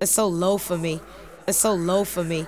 It's so low for me. It's so low for me.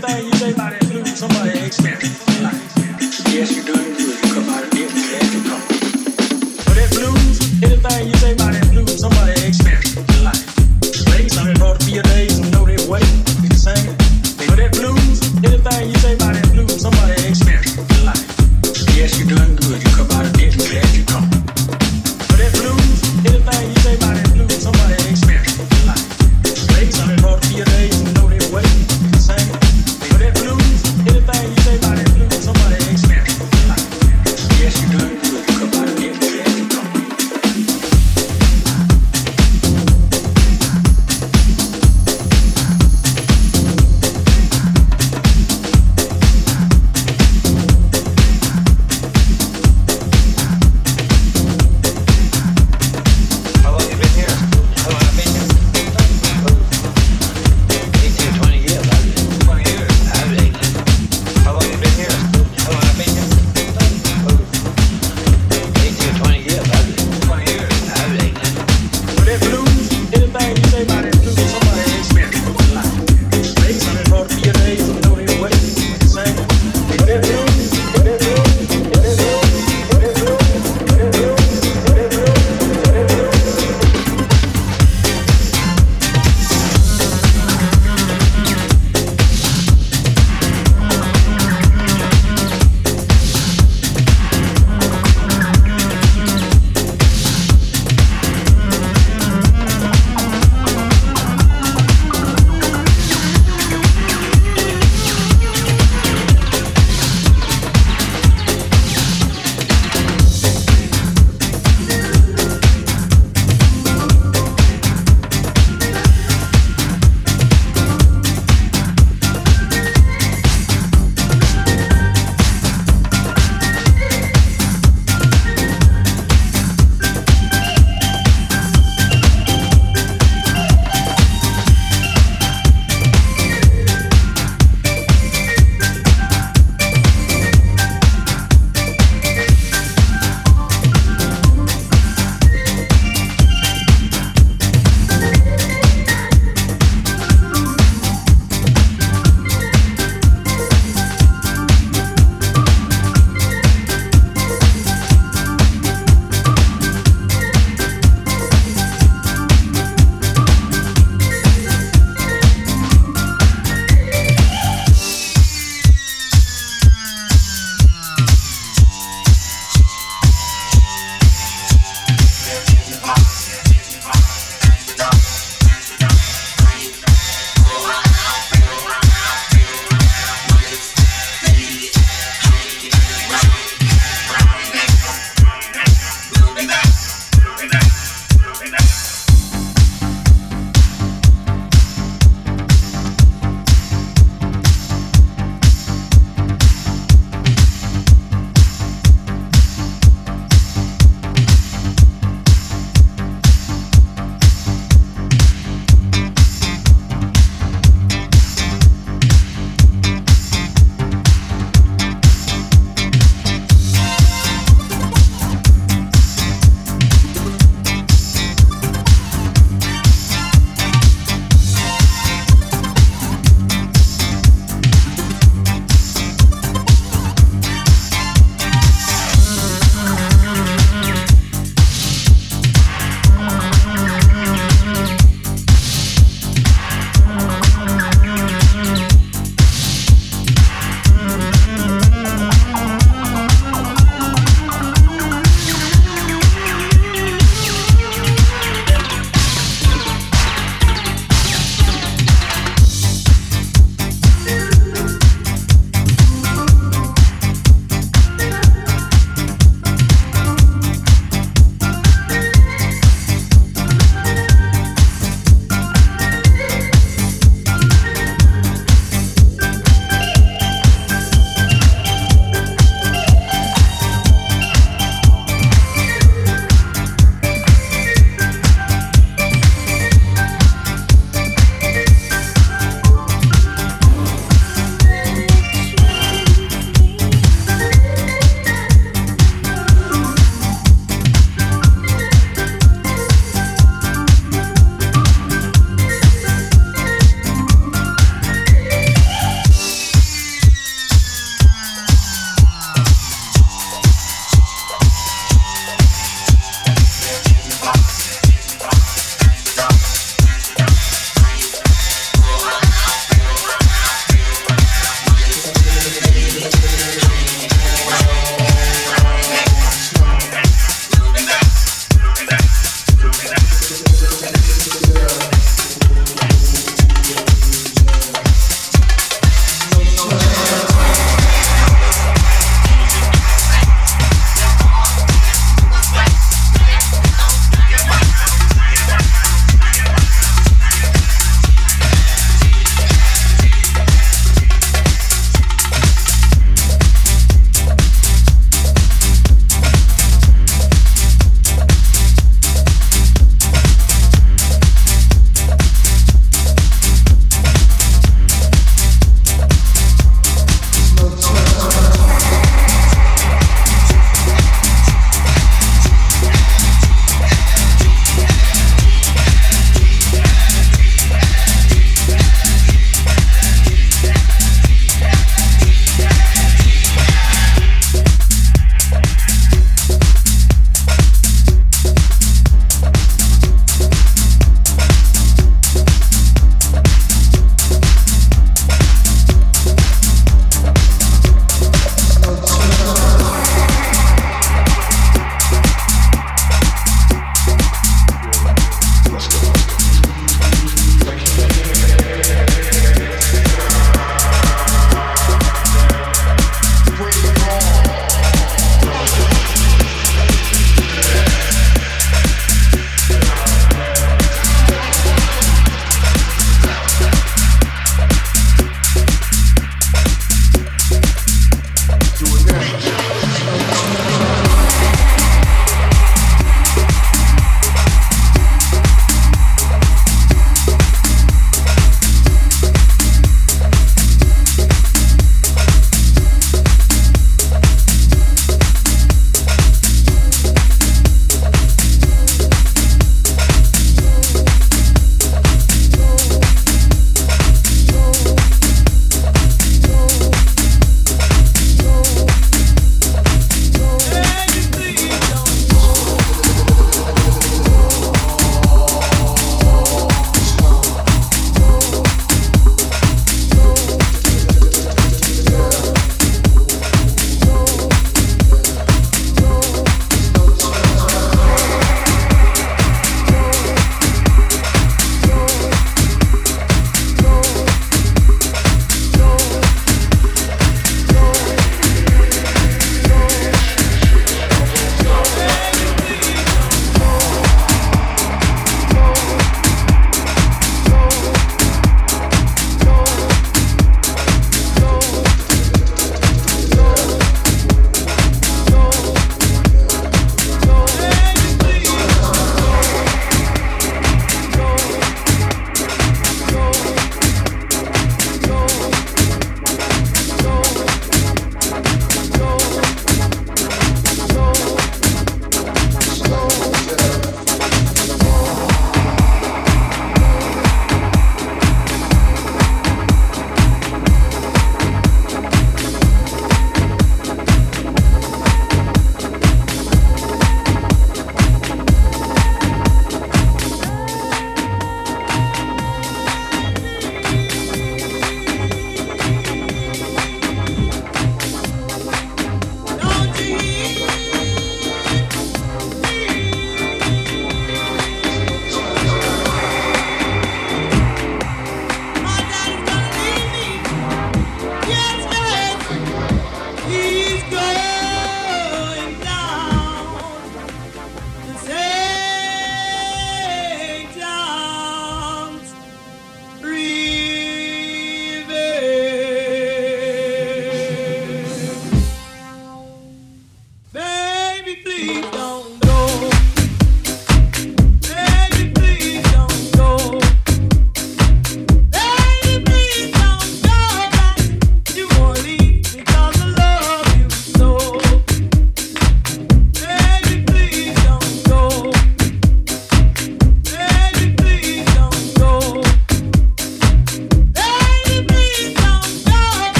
But it. blew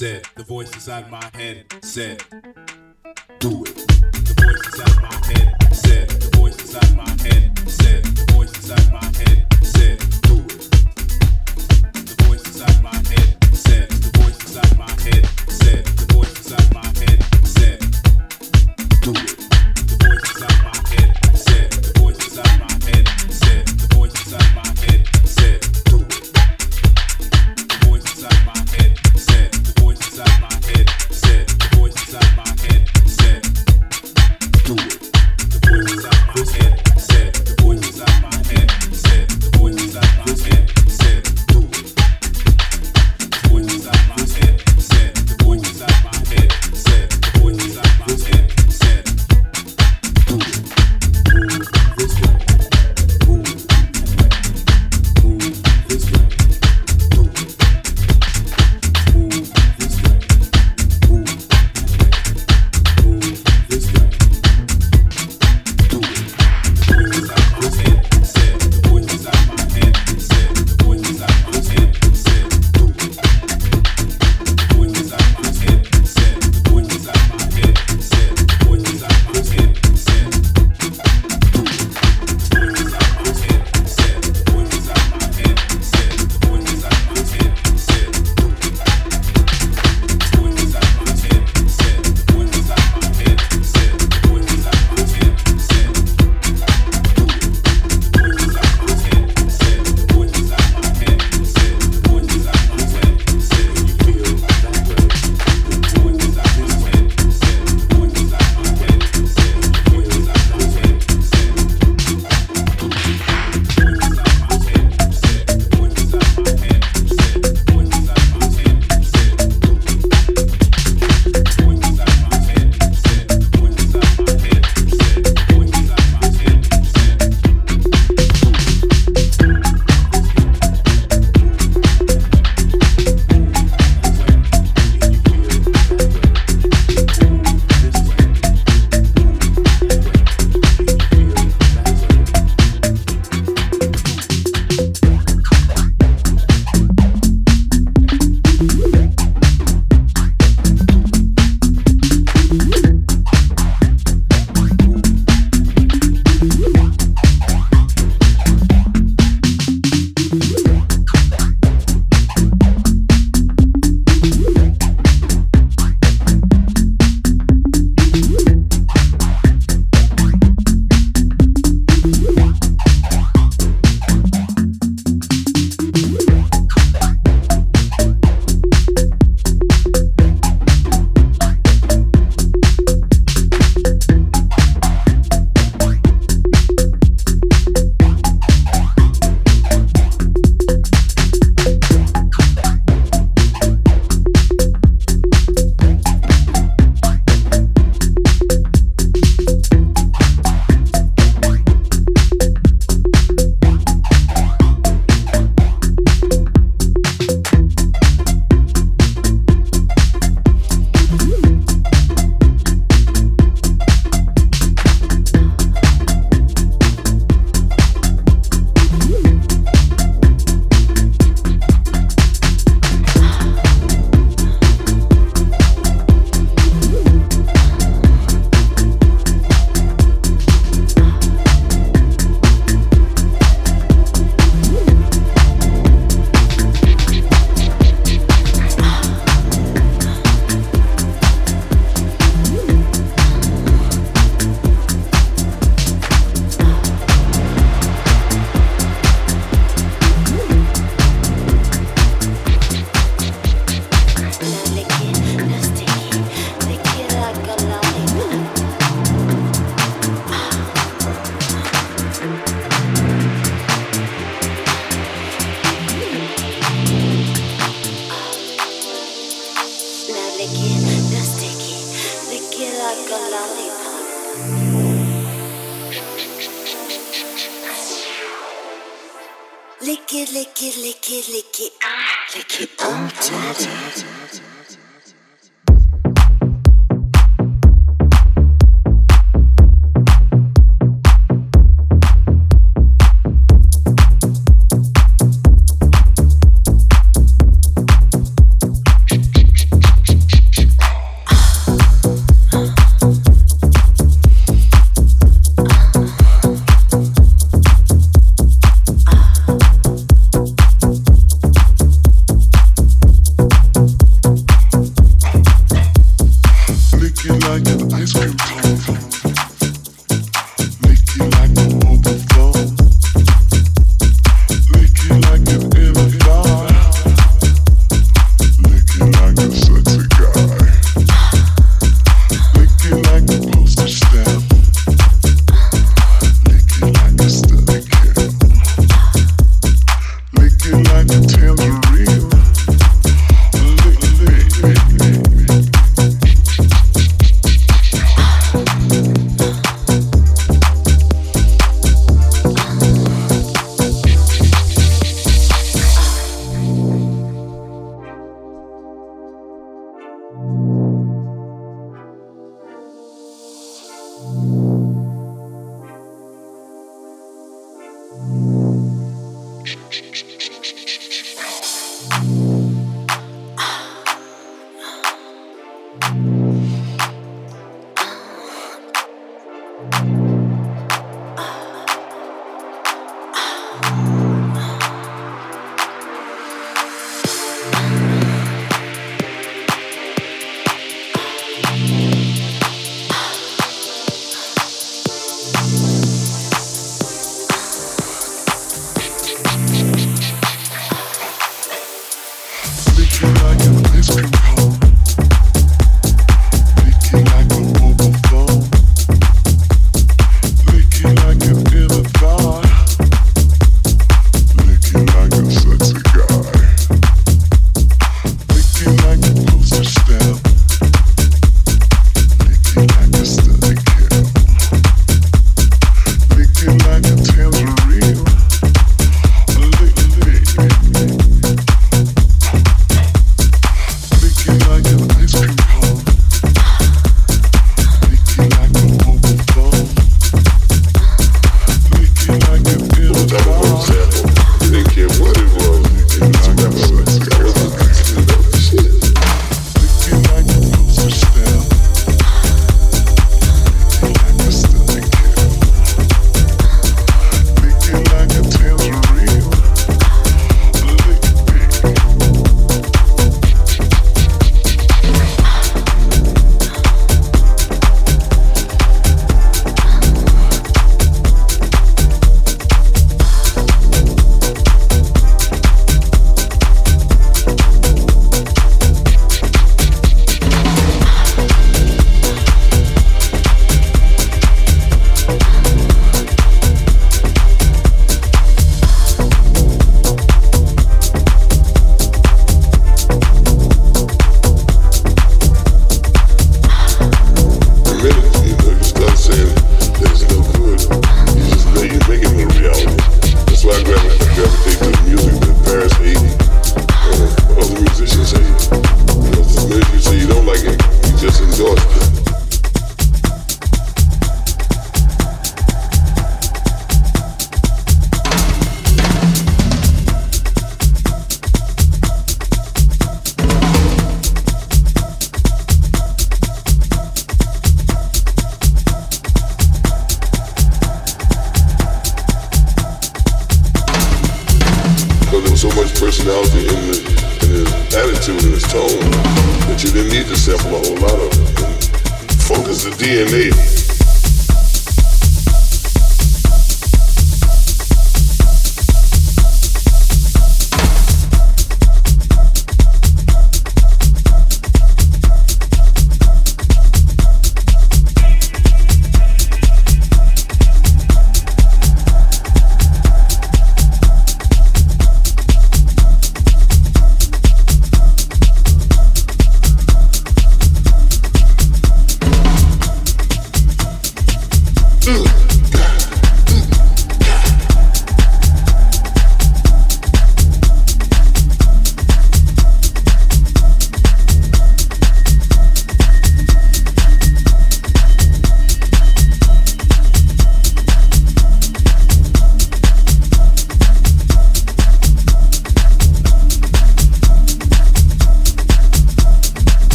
said, the voice inside my head said,